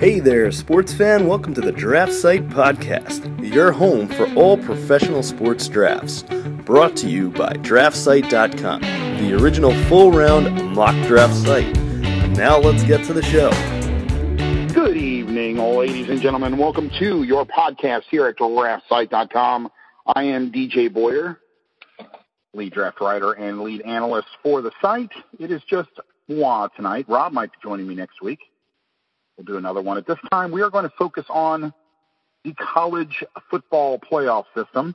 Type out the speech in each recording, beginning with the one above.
Hey there, sports fan. Welcome to the Draft Site Podcast, your home for all professional sports drafts. Brought to you by DraftSite.com, the original full round mock draft site. Now let's get to the show. Good evening, all ladies and gentlemen. Welcome to your podcast here at DraftSite.com. I am DJ Boyer, lead draft writer and lead analyst for the site. It is just moi tonight. Rob might be joining me next week. We'll do another one. At this time, we are going to focus on the college football playoff system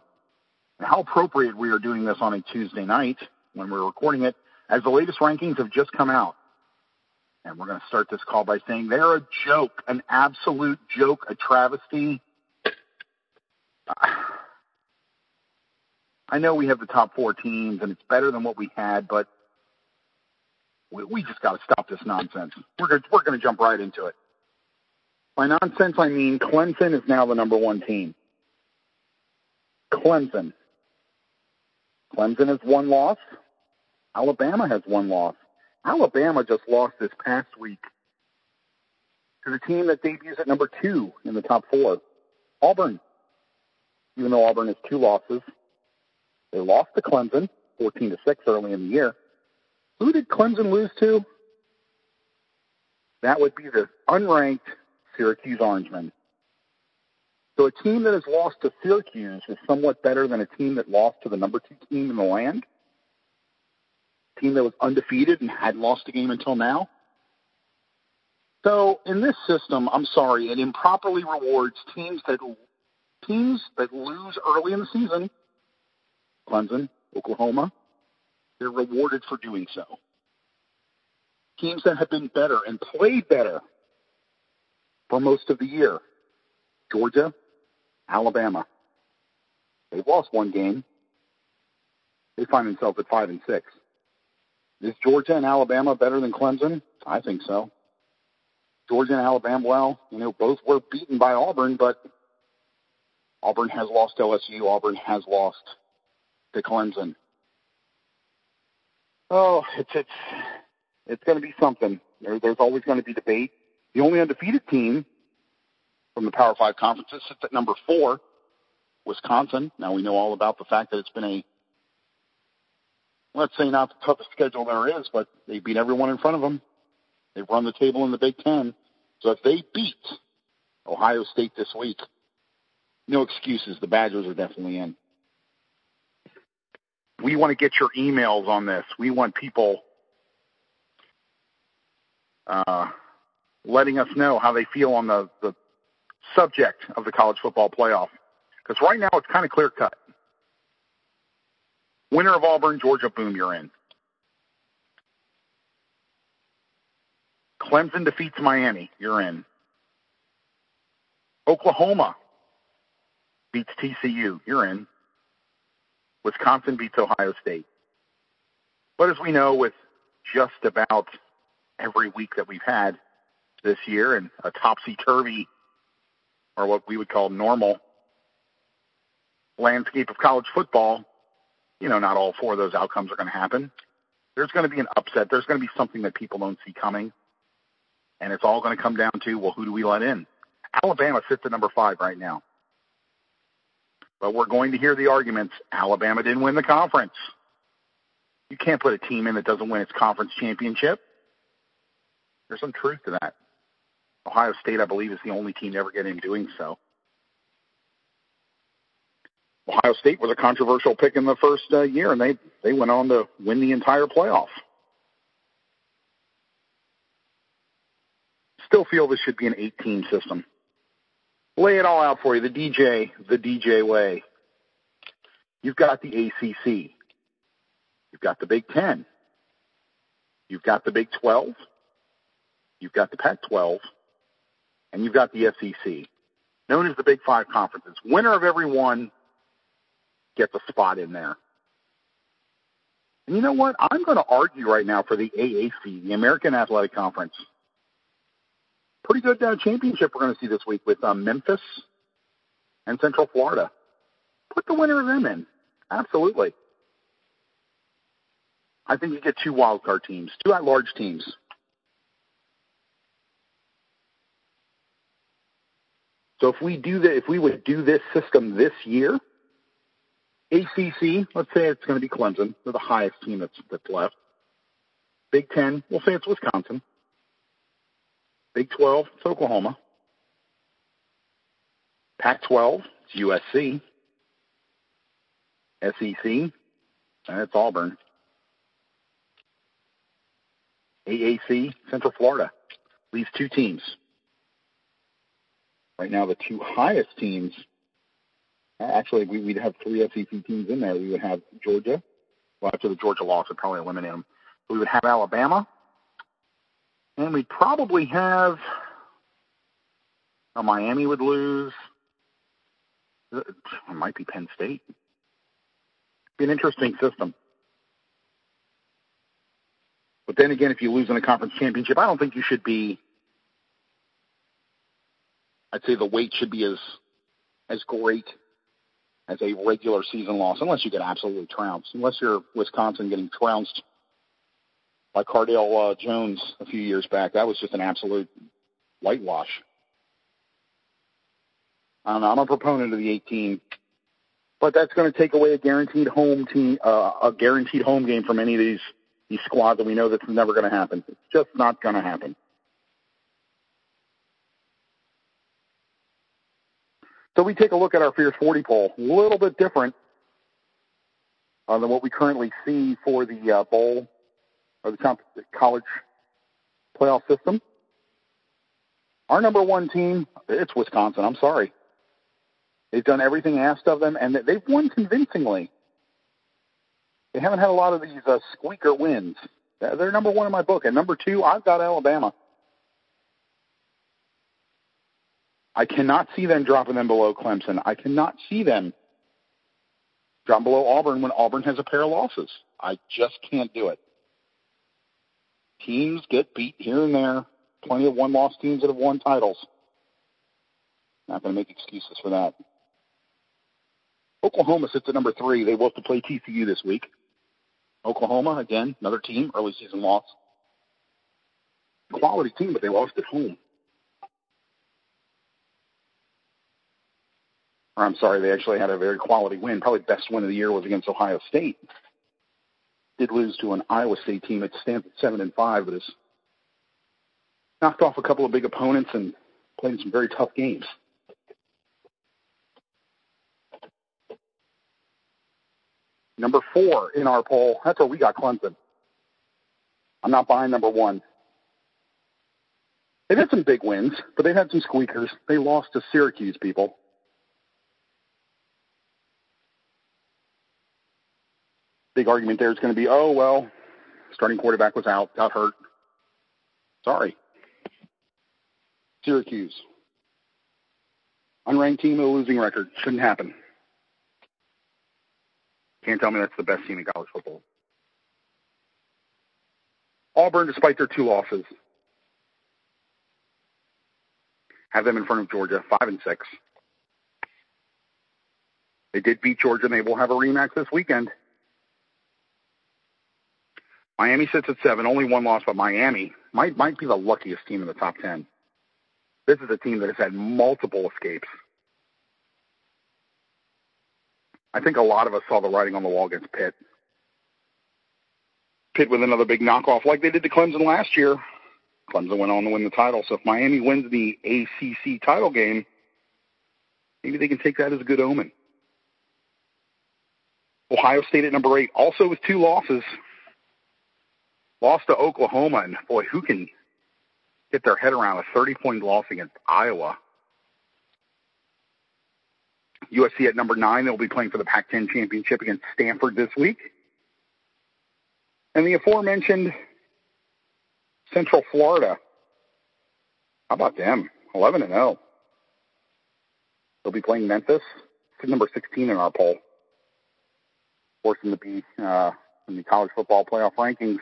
and how appropriate we are doing this on a Tuesday night when we're recording it, as the latest rankings have just come out. And we're going to start this call by saying they're a joke, an absolute joke, a travesty. I know we have the top four teams and it's better than what we had, but we, just got to stop this nonsense. We're going we're going to jump right into it. By nonsense, I mean Clemson is now the number one team. Clemson. Clemson has one loss. Alabama has one loss. Alabama just lost this past week to the team that debuts at number two in the top four, Auburn. Even though Auburn has two losses, they lost to Clemson, 14 to six early in the year. Who did Clemson lose to? That would be the unranked Syracuse Orangemen. So a team that has lost to Syracuse is somewhat better than a team that lost to the number two team in the land. A team that was undefeated and hadn't lost a game until now. So in this system, I'm sorry, it improperly rewards teams that teams that lose early in the season. Clemson, Oklahoma, they're rewarded for doing so. Teams that have been better and played better for most of the year. Georgia, Alabama. They've lost one game. They find themselves at five and six. Is Georgia and Alabama better than Clemson? I think so. Georgia and Alabama, well, you know, both were beaten by Auburn, but Auburn has lost LSU. Auburn has lost to Clemson. Oh, it's it's it's going to be something. There, there's always going to be debate. The only undefeated team from the Power Five conferences sits at number four, Wisconsin. Now we know all about the fact that it's been a, let's say not the toughest schedule there is, but they beat everyone in front of them. They've run the table in the Big Ten. So if they beat Ohio State this week, no excuses. The Badgers are definitely in. We want to get your emails on this. We want people uh, letting us know how they feel on the, the subject of the college football playoff. Because right now it's kind of clear cut. Winner of Auburn, Georgia, boom, you're in. Clemson defeats Miami, you're in. Oklahoma beats TCU, you're in. Wisconsin beats Ohio State. But as we know, with just about every week that we've had, this year and a topsy-turvy, or what we would call normal, landscape of college football, you know, not all four of those outcomes are going to happen. There's going to be an upset. There's going to be something that people don't see coming. And it's all going to come down to, well, who do we let in? Alabama sits at number five right now. But we're going to hear the arguments. Alabama didn't win the conference. You can't put a team in that doesn't win its conference championship. There's some truth to that. Ohio State, I believe, is the only team to ever get in doing so. Ohio State was a controversial pick in the first uh, year, and they they went on to win the entire playoff. Still feel this should be an eight-team system. Lay it all out for you. The DJ, the DJ way. You've got the ACC. You've got the Big Ten. You've got the Big Twelve. You've got the Pac-12 and you've got the SEC, known as the Big Five conferences. Winner of every one gets a spot in there. And you know what? I'm going to argue right now for the AAC, the American Athletic Conference. Pretty good uh, championship we're going to see this week with um, Memphis and Central Florida. Put the winner of them in. Absolutely. I think you get two wild card teams, two at-large teams. So if we do that, if we would do this system this year, ACC, let's say it's going to be Clemson. They're the highest team that's that's left. Big Ten, we'll say it's Wisconsin. Big 12, it's Oklahoma. Pac 12, it's USC. SEC, that's Auburn. AAC, Central Florida. These two teams. Right now, the two highest teams. Actually, we, would have three SEC teams in there. We would have Georgia. Well, after the Georgia loss, would probably eliminate them. We would have Alabama, and we'd probably have. Well, Miami would lose. It might be Penn State. Be an interesting system. But then again, if you lose in a conference championship, I don't think you should be. I'd say the weight should be as as great as a regular season loss, unless you get absolutely trounced. Unless you're Wisconsin getting trounced by Cardale uh, Jones a few years back, that was just an absolute whitewash. I don't know. I'm a proponent of the 18, but that's going to take away a guaranteed home team, uh, a guaranteed home game from any of these these squads, and we know that's never going to happen. It's just not going to happen. So we take a look at our Fierce 40 poll, a little bit different uh, than what we currently see for the uh, bowl or the college playoff system. Our number one team, it's Wisconsin. I'm sorry. They've done everything asked of them, and they've won convincingly. They haven't had a lot of these uh, squeaker wins. They're number one in my book. And number two, I've got Alabama. I cannot see them dropping them below Clemson. I cannot see them dropping below Auburn when Auburn has a pair of losses. I just can't do it. Teams get beat here and there. Plenty of one-loss teams that have won titles. Not going to make excuses for that. Oklahoma sits at number three. They will have to play TCU this week. Oklahoma, again, another team, early season loss. Quality team, but they lost at home. Or I'm sorry, they actually had a very quality win. Probably best win of the year was against Ohio State. Did lose to an Iowa State team at seven and five, but has knocked off a couple of big opponents and played some very tough games. Number four in our poll, that's where we got Clemson. I'm not buying number one. They've had some big wins, but they've had some squeakers. They lost to Syracuse, people. Big argument there is going to be, oh, well, starting quarterback was out, got hurt. Sorry. Syracuse. Unranked team with a losing record. Shouldn't happen. Can't tell me that's the best team in college football. Auburn, despite their two losses, have them in front of Georgia, five and six. They did beat Georgia, and they will have a rematch this weekend. Miami sits at seven, only one loss, but Miami might might be the luckiest team in the top ten. This is a team that has had multiple escapes. I think a lot of us saw the writing on the wall against Pitt. Pitt with another big knockoff like they did to Clemson last year. Clemson went on to win the title. So if Miami wins the ACC title game, maybe they can take that as a good omen. Ohio State at number eight, also with two losses. Lost to Oklahoma, and boy, who can get their head around a 30 point loss against Iowa? USC at number nine. They'll be playing for the Pac-10 championship against Stanford this week. And the aforementioned Central Florida. How about them? 11 and 0. They'll be playing Memphis. number 16 in our poll. Forcing to be uh, in the college football playoff rankings.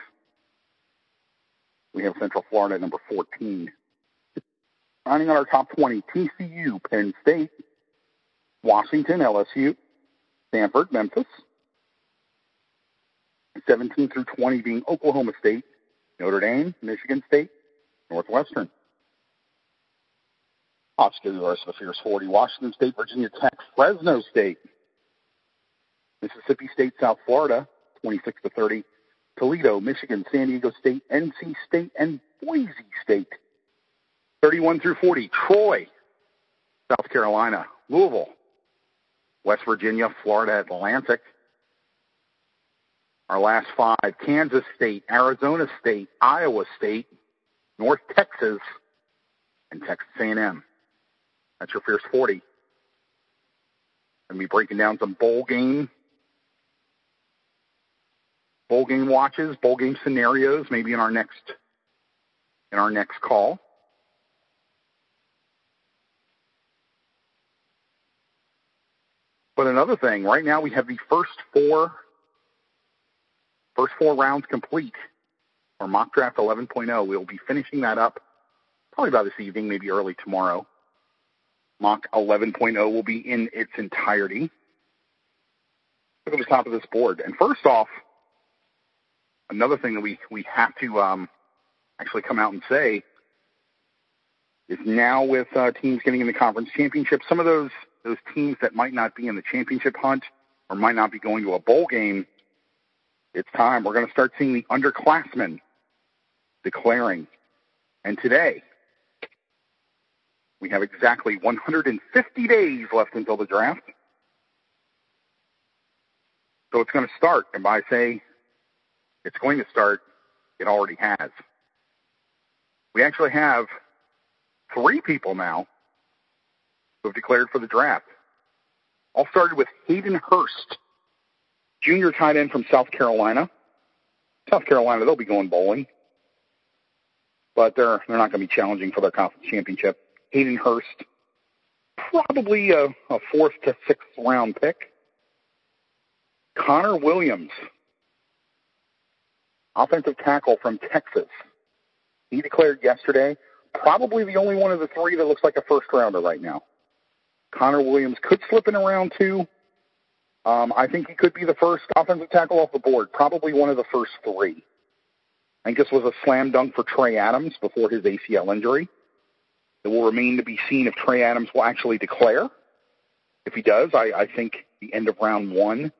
We have Central Florida number 14. Rounding on our top 20, TCU, Penn State, Washington, LSU, Stanford, Memphis. 17 through 20 being Oklahoma State, Notre Dame, Michigan State, Northwestern. You the rest of the Fierce 40. Washington State, Virginia Tech, Fresno State, Mississippi State, South Florida, 26 to 30. Toledo, Michigan, San Diego State, NC State, and Boise State, 31 through 40. Troy, South Carolina, Louisville, West Virginia, Florida Atlantic. Our last five, Kansas State, Arizona State, Iowa State, North Texas, and Texas A&M. That's your Fierce 40. And be breaking down some bowl game, bowl game watches, bowl game scenarios, maybe in our next, in our next call. But another thing, right now we have the first four, first four rounds complete for mock draft 11.0. We'll be finishing that up probably by this evening, maybe early tomorrow. Mock 11.0 will be in its entirety. Look at the top of this board. And first off, another thing that we, we have to um, actually come out and say is now with uh, teams getting in the conference championship, some of those those teams that might not be in the championship hunt or might not be going to a bowl game, it's time. We're going to start seeing the underclassmen declaring. And today, we have exactly 150 days left until the draft. So it's going to start. And by say it's going to start, it already has. We actually have three people now who have declared for the draft. All started with Hayden Hurst, junior tight end from South Carolina. South Carolina, they'll be going bowling, but they're they're not going to be challenging for their conference championship. Hayden Hurst, probably a, a fourth to sixth round pick. Connor Williams, offensive tackle from Texas. He declared yesterday, probably the only one of the three that looks like a first rounder right now. Connor Williams could slip in around two. Um, I think he could be the first offensive tackle off the board, probably one of the first three. I think this was a slam dunk for Trey Adams before his ACL injury. It will remain to be seen if Trey Adams will actually declare. If he does, I, I think the end of round one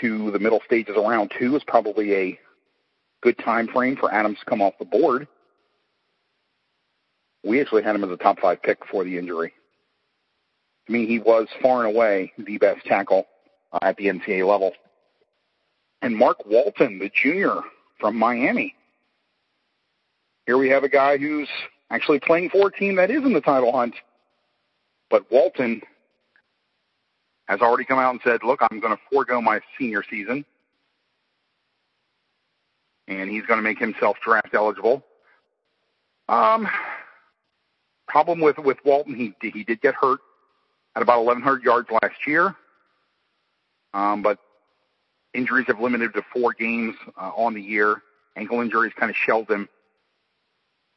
to the middle stages of round two is probably a good time frame for Adams to come off the board. We actually had him as a top five pick before the injury. I mean, he was far and away the best tackle uh, at the NCAA level. And Mark Walton, the junior from Miami. Here we have a guy who's actually playing for a team that is in the title hunt. But Walton has already come out and said, look, I'm going to forego my senior season. And he's going to make himself draft eligible. Um, problem with, with Walton, he, he did get hurt at about 1,100 yards last year. Um, but injuries have limited to four games uh, on the year. Ankle injuries kind of shelved him.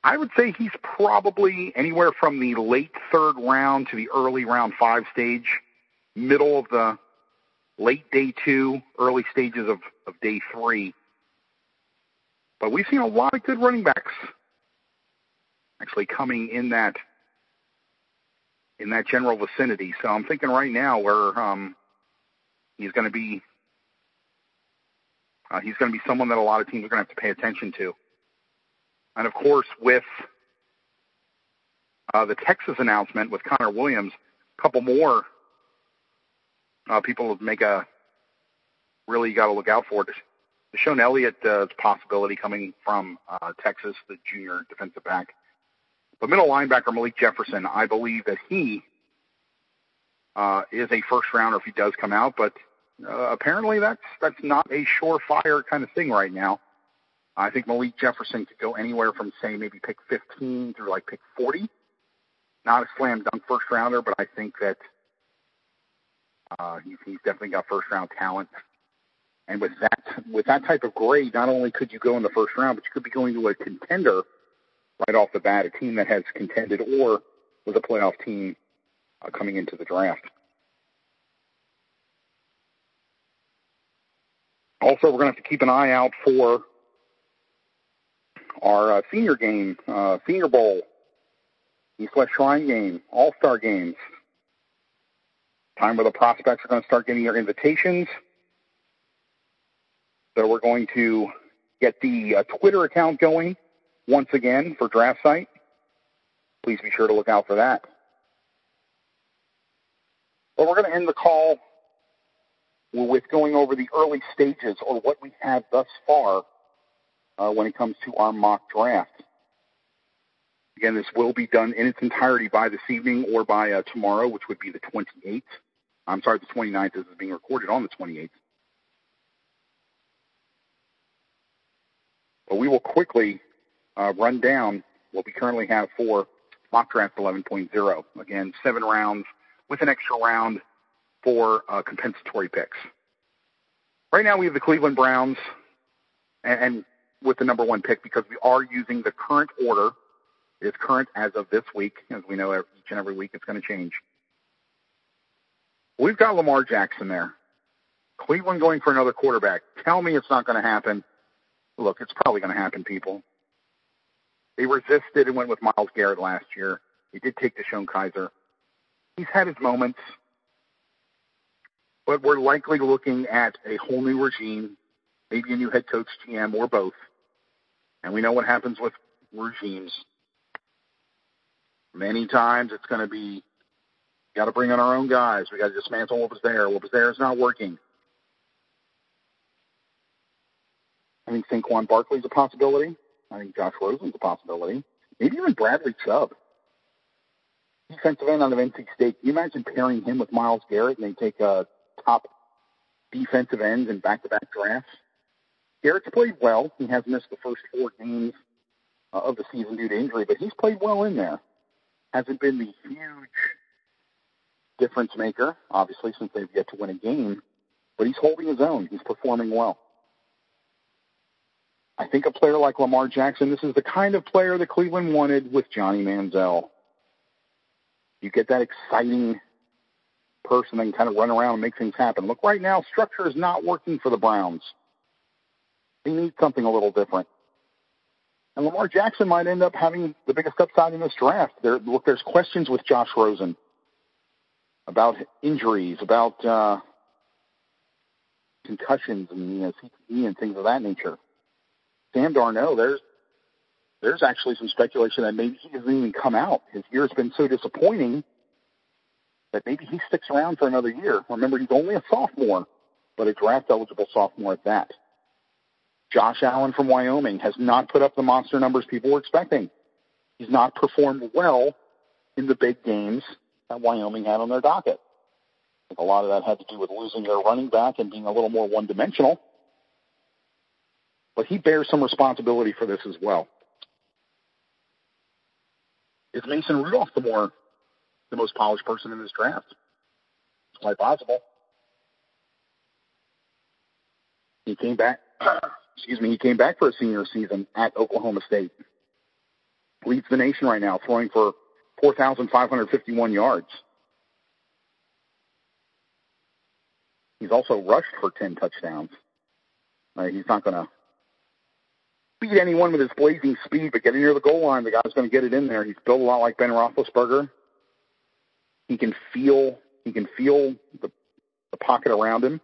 I would say he's probably anywhere from the late third round to the early round five stage, middle of the late day two, early stages of, of day three. But we've seen a lot of good running backs actually coming in that in that general vicinity. So I'm thinking right now where um, he's going to be uh, he's going to be someone that a lot of teams are going to have to pay attention to. And of course, with uh, the Texas announcement with Connor Williams, a couple more uh, people make a really got to look out for. DeShon Elliott uh, possibility coming from uh, Texas, the junior defensive back. But middle linebacker Malik Jefferson, I believe that he uh, is a first rounder if he does come out, but uh, apparently that's that's not a surefire kind of thing right now. I think Malik Jefferson could go anywhere from say maybe pick 15 through like pick 40. Not a slam dunk first rounder, but I think that uh, he's, he's definitely got first round talent. And with that with that type of grade, not only could you go in the first round, but you could be going to a contender right off the bat, a team that has contended or was a playoff team uh, coming into the draft. Also, we're going to have to keep an eye out for our uh, senior game, uh, Senior Bowl East West Shrine game, All Star games. Time where the prospects are going to start getting their invitations. So we're going to get the uh, Twitter account going once again for Draft Site. Please be sure to look out for that. But we're going to end the call with going over the early stages or what we have thus far uh, when it comes to our mock draft. Again, this will be done in its entirety by this evening or by uh, tomorrow, which would be the 28th. I'm sorry, the 29th. This is being recorded on the 28th. But we will quickly uh, run down what we currently have for mock draft 11.0. Again, seven rounds with an extra round for uh, compensatory picks. Right now, we have the Cleveland Browns, and, and with the number one pick because we are using the current order. It's current as of this week. As we know, each and every week it's going to change. We've got Lamar Jackson there. Cleveland going for another quarterback. Tell me it's not going to happen. Look, it's probably going to happen, people. They resisted and went with Myles Garrett last year. He did take DeShone Kizer. He's had his moments, but we're likely looking at a whole new regime, maybe a new head coach, GM, or both. And we know what happens with regimes. Many times it's going to be, got to bring in our own guys. We got to dismantle what was there. What was there is not working. I think Saquon Barkley's a possibility. I think Josh Rosen's a possibility. Maybe even Bradley Chubb. Defensive end out of NC State. Can you imagine pairing him with Myles Garrett and they take a top defensive ends in back-to-back drafts? Garrett's played well. He has missed the first four games uh, of the season due to injury, but he's played well in there. Hasn't been the huge difference maker, obviously, since they've yet to win a game, but he's holding his own. He's performing well. I think a player like Lamar Jackson, this is the kind of player that Cleveland wanted with Johnny Manziel. You get that exciting person that can kind of run around and make things happen. Look, right now, structure is not working for the Browns. They need something a little different. And Lamar Jackson might end up having the biggest upside in this draft. There, look, there's questions with Josh Rosen about injuries, about uh, concussions and you know, CTE and things of that nature. Sam Darnold, there's there's actually some speculation that maybe he doesn't even come out. His year's been so disappointing that maybe he sticks around for another year. Remember, he's only a sophomore, but a draft eligible sophomore at that. Josh Allen from Wyoming has not put up the monster numbers people were expecting. He's not performed well in the big games that Wyoming had on their docket. I think a lot of that had to do with losing their running back and being a little more one dimensional. But he bears some responsibility for this as well. Is Mason Rudolph the more the most polished person in this draft? It's quite possible. He came back excuse me, he came back for a senior season at Oklahoma State. Leads the nation right now, throwing for 4,551 yards. He's also rushed for 10 touchdowns. Uh, he's not going to beat anyone with his blazing speed, but getting near the goal line, the guy's going to get it in there. He's built a lot like Ben Roethlisberger. He can feel he can feel the, the pocket around him.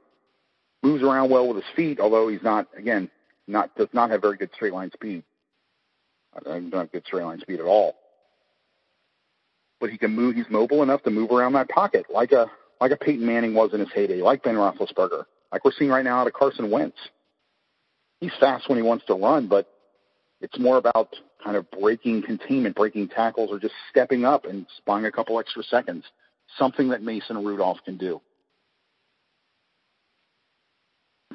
Moves around well with his feet, although he's not again not does not have very good straight line speed. Uh, not good straight line speed at all. But he can move. He's mobile enough to move around that pocket, like a like a Peyton Manning was in his heyday, like Ben Roethlisberger, like we're seeing right now out of Carson Wentz. He's fast when he wants to run, but it's more about kind of breaking containment, breaking tackles, or just stepping up and buying a couple extra seconds. Something that Mason Rudolph can do.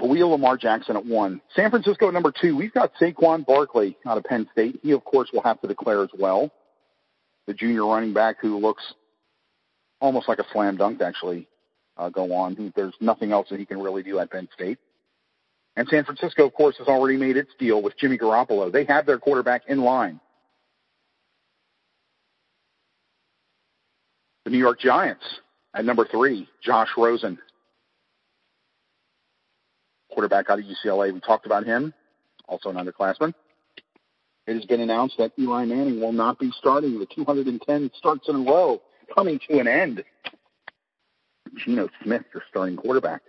Wheel Lamar Jackson at one. San Francisco at number two. We've got Saquon Barkley out of Penn State. He, of course, will have to declare as well. The junior running back who looks almost like a slam dunk actually uh, go on. There's nothing else that he can really do at Penn State. And San Francisco, of course, has already made its deal with Jimmy Garoppolo. They have their quarterback in line. The New York Giants at number three, Josh Rosen quarterback out of UCLA. We talked about him, also an underclassman. It has been announced that Eli Manning will not be starting the 210 starts in a row coming to an end. Geno Smith, your starting quarterback.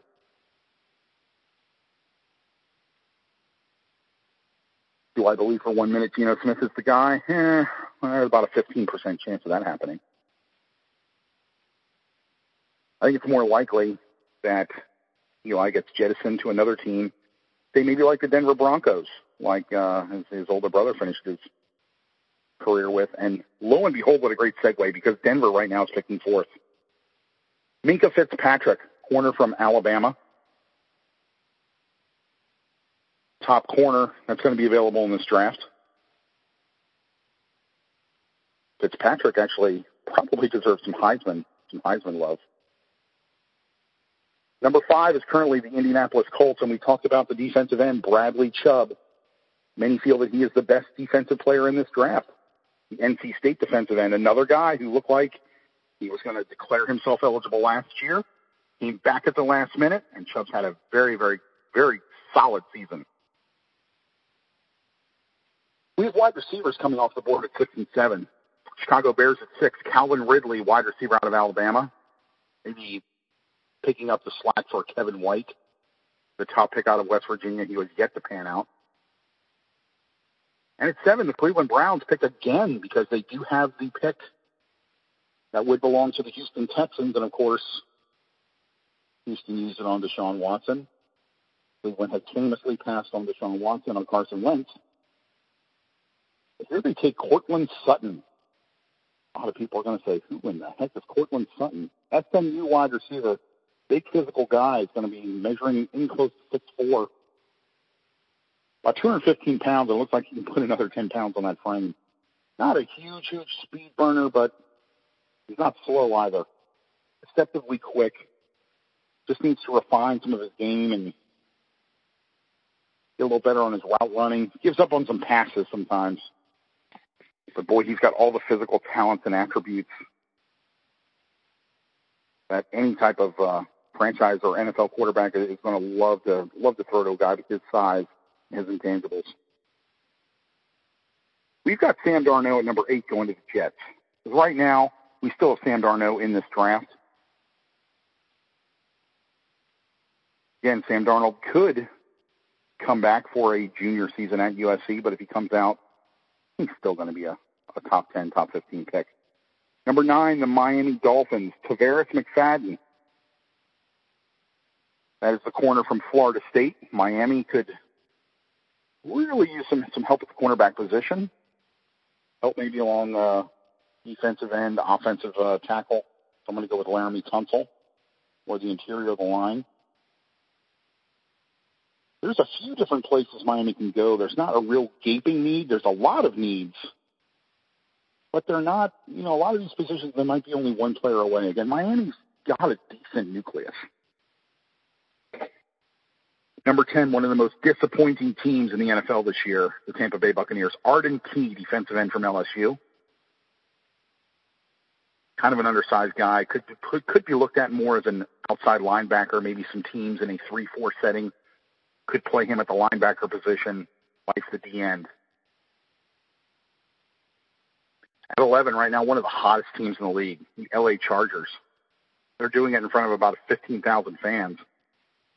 Do I believe for one minute Geno Smith is the guy? Eh, there's about a 15% chance of that happening. I think it's more likely that Eli gets jettisoned to another team. They maybe like the Denver Broncos, like uh, his, his older brother finished his career with. And lo and behold, what a great segue because Denver right now is picking fourth. Minkah Fitzpatrick, corner from Alabama. Top corner that's going to be available in this draft. Fitzpatrick actually probably deserves some Heisman, some Heisman love. Number five is currently the Indianapolis Colts, and we talked about the defensive end, Bradley Chubb. Many feel that he is the best defensive player in this draft. The NC State defensive end, another guy who looked like he was going to declare himself eligible last year, came back at the last minute, and Chubb's had a very, very, very solid season. We have wide receivers coming off the board at six and seven. Chicago Bears at six. Calvin Ridley, wide receiver out of Alabama. Maybe picking up the slack for Kevin White, the top pick out of West Virginia. He was yet to pan out. And at seven, the Cleveland Browns picked again because they do have the pick that would belong to the Houston Texans. And of course, Houston used it on Deshaun Watson. Cleveland had famously passed on Deshaun Watson on Carson Wentz. Here they take Courtland Sutton. A lot of people are going to say, who in the heck is Courtland Sutton? SMU wide receiver big physical guy. He's going to be measuring in close to six four, about 215 pounds. It looks like he can put another 10 pounds on that frame. Not a huge, huge speed burner, but he's not slow either. Deceptively quick. Just needs to refine some of his game and get a little better on his route running. Gives up on some passes sometimes. But boy, he's got all the physical talents and attributes that any type of uh, franchise or NFL quarterback is going to love to love to throw to a guy with his size his intangibles. We've got Sam Darnold at number eight going to the Jets. Right now, we still have Sam Darnold in this draft. Again, Sam Darnold could come back for a junior season at USC, but if he comes out, he's still going to be a, a top 10, top 15 pick. Number nine, the Miami Dolphins, Tarvarus McFadden. That is the corner from Florida State. Miami could really use some some help at the cornerback position. Help maybe along uh, defensive end, offensive uh, tackle. So I'm going to go with Laremy Tunsil or the interior of the line. There's a few different places Miami can go. There's not a real gaping need. There's a lot of needs, but they're not. You know, a lot of these positions there might be only one player away. Again, Miami's got a decent nucleus. Number 10, one of the most disappointing teams in the NFL this year, the Tampa Bay Buccaneers. Arden Key, defensive end from LSU. Kind of an undersized guy. Could, could, could be looked at more as an outside linebacker. Maybe some teams in a 3-4 setting could play him at the linebacker position, like the D end. At 11 right now, one of the hottest teams in the league, the LA Chargers. They're doing it in front of about 15,000 fans.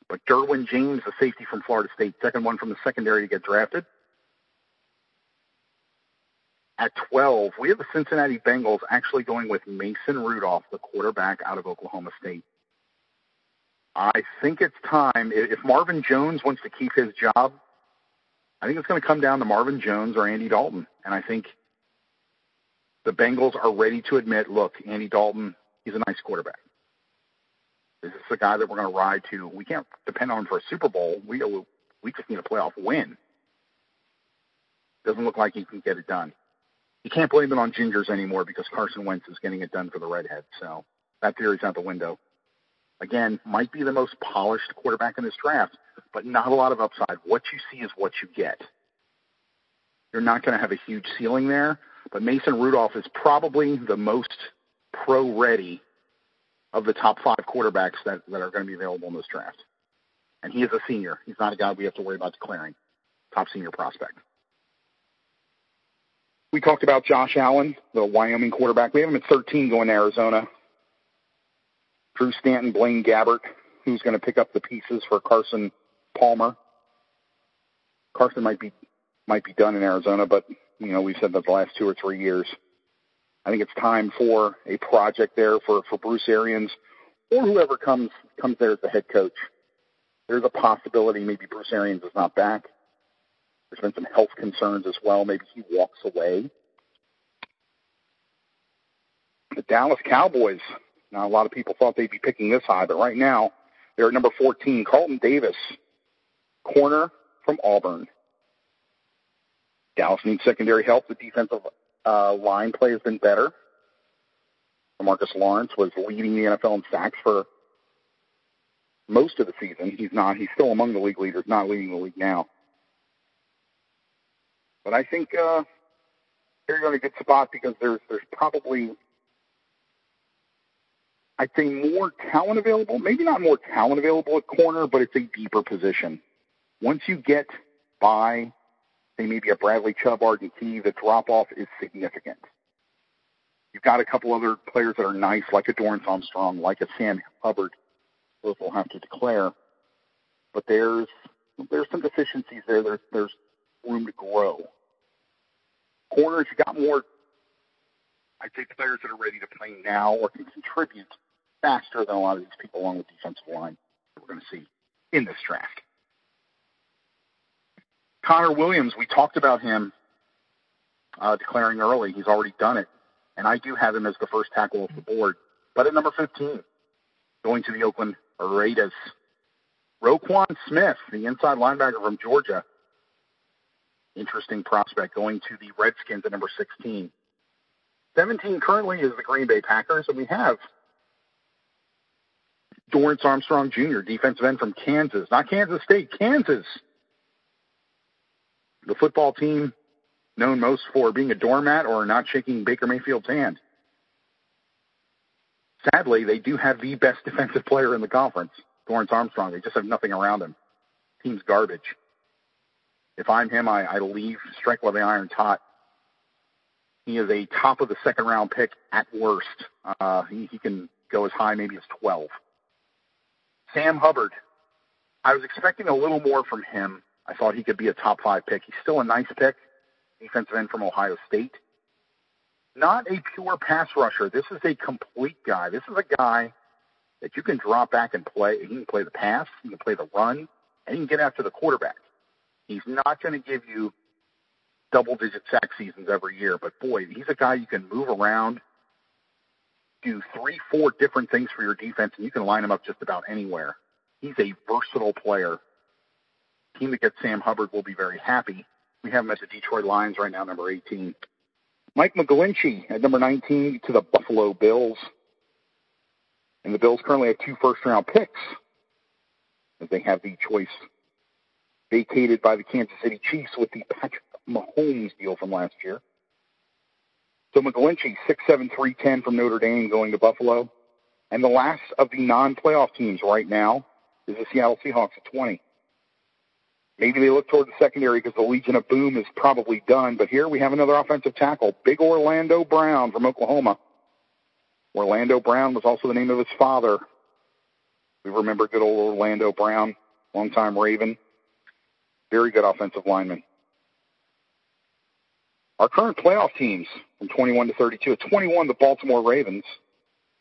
But Derwin James, a safety from Florida State, second one from the secondary to get drafted. At 12, we have the Cincinnati Bengals actually going with Mason Rudolph, the quarterback out of Oklahoma State. I think it's time. If Marvin Jones wants to keep his job, I think it's going to come down to Marvin Jones or Andy Dalton. And I think the Bengals are ready to admit, look, Andy Dalton, he's a nice quarterback. Is this the guy that we're going to ride to? We can't depend on him for a Super Bowl. We we just need a playoff win. Doesn't look like he can get it done. You can't blame it on Gingers anymore because Carson Wentz is getting it done for the Redhead. So that theory's out the window. Again, might be the most polished quarterback in this draft, but not a lot of upside. What you see is what you get. You're not going to have a huge ceiling there, but Mason Rudolph is probably the most pro ready of the top five quarterbacks that, that are going to be available in this draft. And he is a senior. He's not a guy we have to worry about declaring. Top senior prospect. We talked about Josh Allen, the Wyoming quarterback. We have him at 13 going to Arizona. Drew Stanton, Blaine Gabbert, who's going to pick up the pieces for Carson Palmer. Carson might be might be done in Arizona, but you know we've said that the last two or three years. I think it's time for a project there for for Bruce Arians or whoever comes comes there as the head coach. There's a possibility maybe Bruce Arians is not back. There's been some health concerns as well. Maybe he walks away. The Dallas Cowboys. Now, a lot of people thought they'd be picking this high, but right now they're at number 14. Carlton Davis, corner from Auburn. Dallas needs secondary help. The defensive uh, line play has been better. Marcus Lawrence was leading the NFL in sacks for most of the season. He's not. He's still among the league leaders, not leading the league now. But I think uh, they're in a good spot because there's there's probably I'd say more talent available. Maybe not more talent available at corner, but it's a deeper position. Once you get by, say maybe a Bradley Chubb, Arden Key, the drop off is significant. You've got a couple other players that are nice, like a Dorance Armstrong, like a Sam Hubbard. Those will have to declare. But there's there's some deficiencies there. There's there's room to grow. Corners, you got more. I'd say players that are ready to play now or can contribute faster than a lot of these people along the defensive line we're going to see in this draft. Connor Williams, we talked about him uh, declaring early. He's already done it. And I do have him as the first tackle off the board. But at number 15, going to the Oakland Raiders, Roquan Smith, the inside linebacker from Georgia. Interesting prospect going to the Redskins at number 16. 17 currently is the Green Bay Packers, and we have Dorance Armstrong Jr., defensive end from Kansas. Not Kansas State, Kansas. The football team known most for being a doormat or not shaking Baker Mayfield's hand. Sadly, they do have the best defensive player in the conference, Dorance Armstrong. They just have nothing around him. Team's garbage. If I'm him, I, I leave, strike while the iron's hot. He is a top of the second round pick at worst. Uh, he, he can go as high maybe as 12. Sam Hubbard. I was expecting a little more from him. I thought he could be a top five pick. He's still a nice pick defensive end from Ohio State. Not a pure pass rusher. This is a complete guy. This is a guy that you can drop back and play. He can play the pass, he can play the run, and he can get after the quarterback. He's not going to give you double digit sack seasons every year, but boy, he's a guy you can move around, do three, four different things for your defense, and you can line him up just about anywhere. He's a versatile player. Team that gets Sam Hubbard will be very happy. We have him at the Detroit Lions right now, number 18. Mike McGlinchey at number 19 to the Buffalo Bills. And the Bills currently have two first round picks as they have the choice vacated by the Kansas City Chiefs with the Patrick Mahomes deal from last year. So McGlinchey, 6'7", 310 from Notre Dame going to Buffalo. And the last of the non-playoff teams right now is the Seattle Seahawks at 20. Maybe they look toward the secondary because the Legion of Boom is probably done. But here we have another offensive tackle, Big Orlando Brown from Oklahoma. Orlando Brown was also the name of his father. We remember good old Orlando Brown, longtime Raven. Very good offensive lineman. Our current playoff teams from 21 to 32. At 21, the Baltimore Ravens.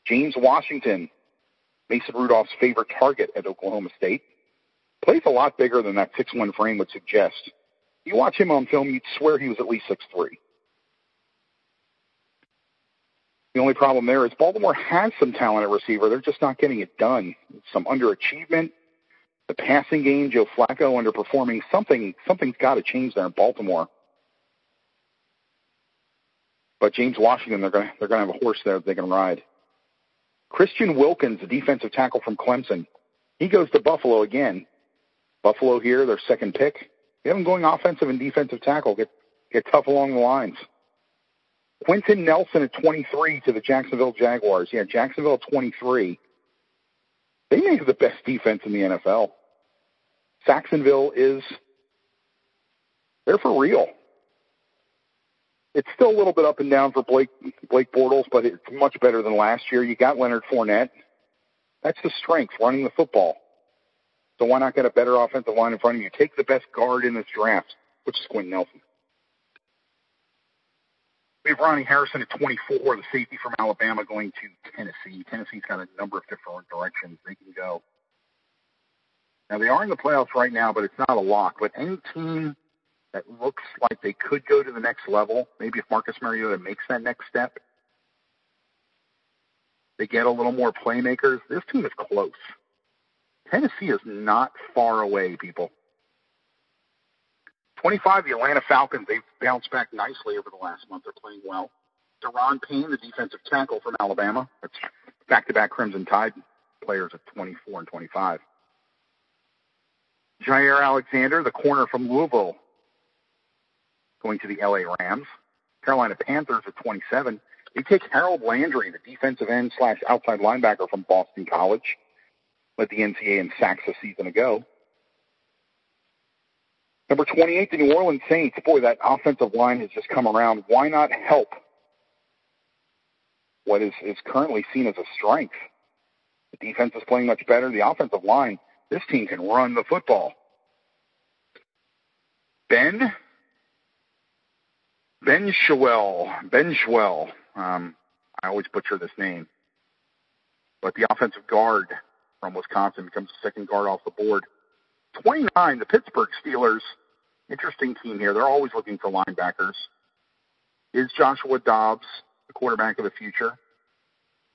James Washington, Mason Rudolph's favorite target at Oklahoma State plays a lot bigger than that six one frame would suggest. You watch him on film, you'd swear he was at least six three. The only problem there is Baltimore has some talent at receiver. They're just not getting it done. Some underachievement. The passing game, Joe Flacco underperforming. Something something's got to change there in Baltimore. But James Washington, they're gonna they're gonna have a horse there that they can ride. Christian Wilkins, the defensive tackle from Clemson, he goes to Buffalo again. Buffalo here, their second pick. They have them going offensive and defensive tackle. Get get tough along the lines. Quenton Nelson at 23 to the Jacksonville Jaguars. Yeah, Jacksonville 23. They may have the best defense in the NFL. Sacksonville is they're for real. it's still a little bit up and down for Blake Blake Bortles, but it's much better than last year. You got Leonard Fournette. That's the strength, running the football. So why not get a better offensive line in front of you? Take the best guard in this draft, which is Quenton Nelson. We have Ronnie Harrison at 24, the safety from Alabama, going to Tennessee. Tennessee's got a number of different directions they can go. Now they are in the playoffs right now, but it's not a lock. But any team that looks like they could go to the next level, maybe if Marcus Mariota makes that next step, they get a little more playmakers. This team is close. Tennessee is not far away, people. 25, the Atlanta Falcons, they've bounced back nicely over the last month. They're playing well. Daron Payne, the defensive tackle from Alabama. Back-to-back Crimson Tide players at 24 and 25. Jaire Alexander, the corner from Louisville, going to the LA Rams. Carolina Panthers at 27. They take Harold Landry, the defensive end slash outside linebacker from Boston College. Led the NCAA in sacks a season ago. Number 28, the New Orleans Saints. Boy, that offensive line has just come around. Why not help what is, is currently seen as a strength? The defense is playing much better. The offensive line, this team can run the football. Ben Ben Schwell. Ben Schwell. Um, I always butcher this name. But the offensive guard from Wisconsin becomes the second guard off the board. 29, the Pittsburgh Steelers. Interesting team here. They're always looking for linebackers. Is Joshua Dobbs the quarterback of the future?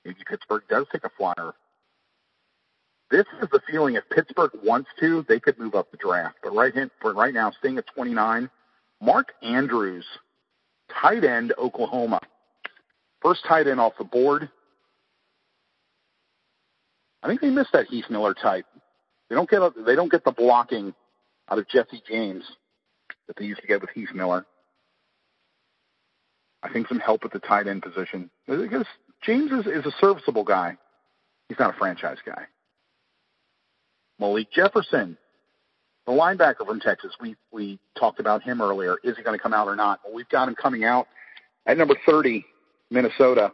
Maybe Pittsburgh does take a flyer. This is the feeling if Pittsburgh wants to, they could move up the draft. But right, in, but right now, staying at 29, Mark Andrews, tight end, Oklahoma. First tight end off the board. I think they missed that Heath Miller type. They don't get a, they don't get the blocking out of Jesse James that they used to get with Heath Miller. I think some help at the tight end position because James is, is a serviceable guy. He's not a franchise guy. Malik Jefferson, the linebacker from Texas. We we talked about him earlier. Is he going to come out or not? Well, we've got him coming out at number 30, Minnesota.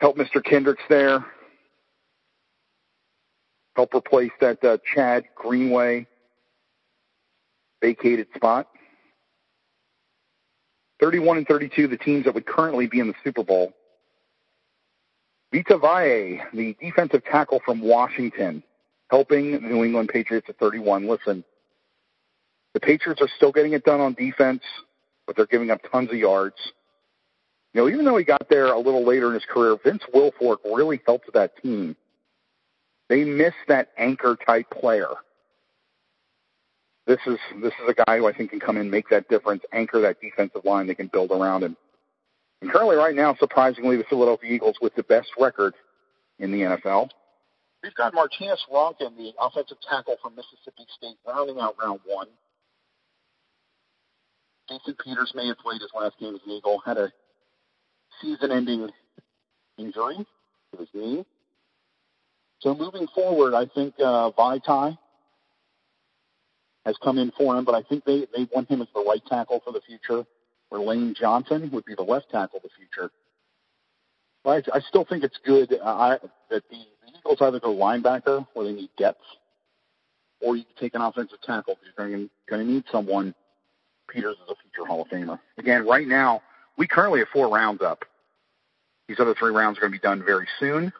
Help Mr. Kendricks there help replace that uh, Chad Greenway vacated spot. 31 and 32, the teams that would currently be in the Super Bowl. Vita Vea, the defensive tackle from Washington, helping the New England Patriots at 31. Listen, the Patriots are still getting it done on defense, but they're giving up tons of yards. You know, even though he got there a little later in his career, Vince Wilfork really helped that team. They miss that anchor type player. This is this is a guy who I think can come in, make that difference, anchor that defensive line they can build around him. And currently, right now, surprisingly, the Philadelphia Eagles with the best record in the NFL. We've got Martinez Rankin, the offensive tackle from Mississippi State, rounding out round one. Jason Peters may have played his last game as an Eagle, had a season-ending injury to his knee. So moving forward, I think uh, Vaitai has come in for him, but I think they, they want him as the right tackle for the future, where Lane Johnson would be the left tackle of the future. But I, I still think it's good uh, I, that the, the Eagles either go linebacker, where they need depth, or you take an offensive tackle because you're going to need someone. Peters is a future Hall of Famer. Again, right now, we currently have four rounds up. These other three rounds are going to be done very soon.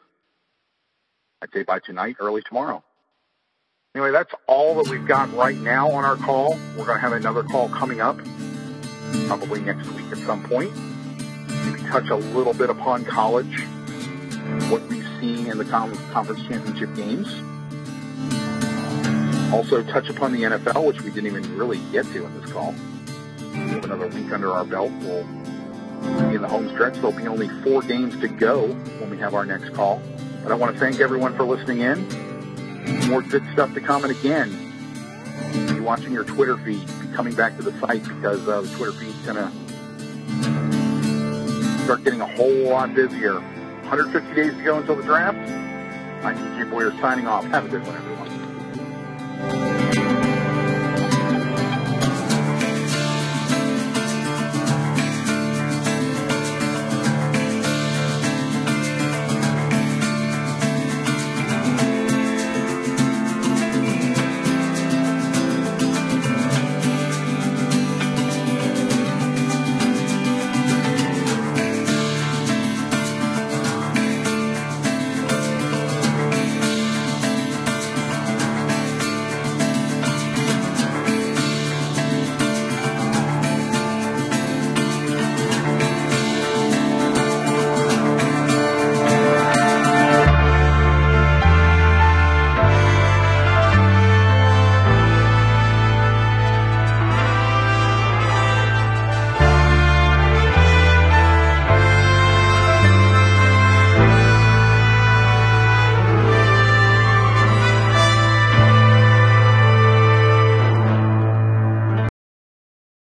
I'd say by tonight, early tomorrow. Anyway, that's all that we've got right now on our call. We're going to have another call coming up, probably next week at some point. Maybe touch a little bit upon college, what we've seen in the conference championship games. Also touch upon the NFL, which we didn't even really get to in this call. We have another week under our belt. We'll be in the home stretch. There'll be only four games to go when we have our next call. But I want to thank everyone for listening in. More good stuff to come. And again, be watching your Twitter feed, be coming back to the site because uh, the Twitter feed's going to start getting a whole lot busier. 150 days to go until the draft. I'm DJ Boyer signing off. Have a good one, everyone.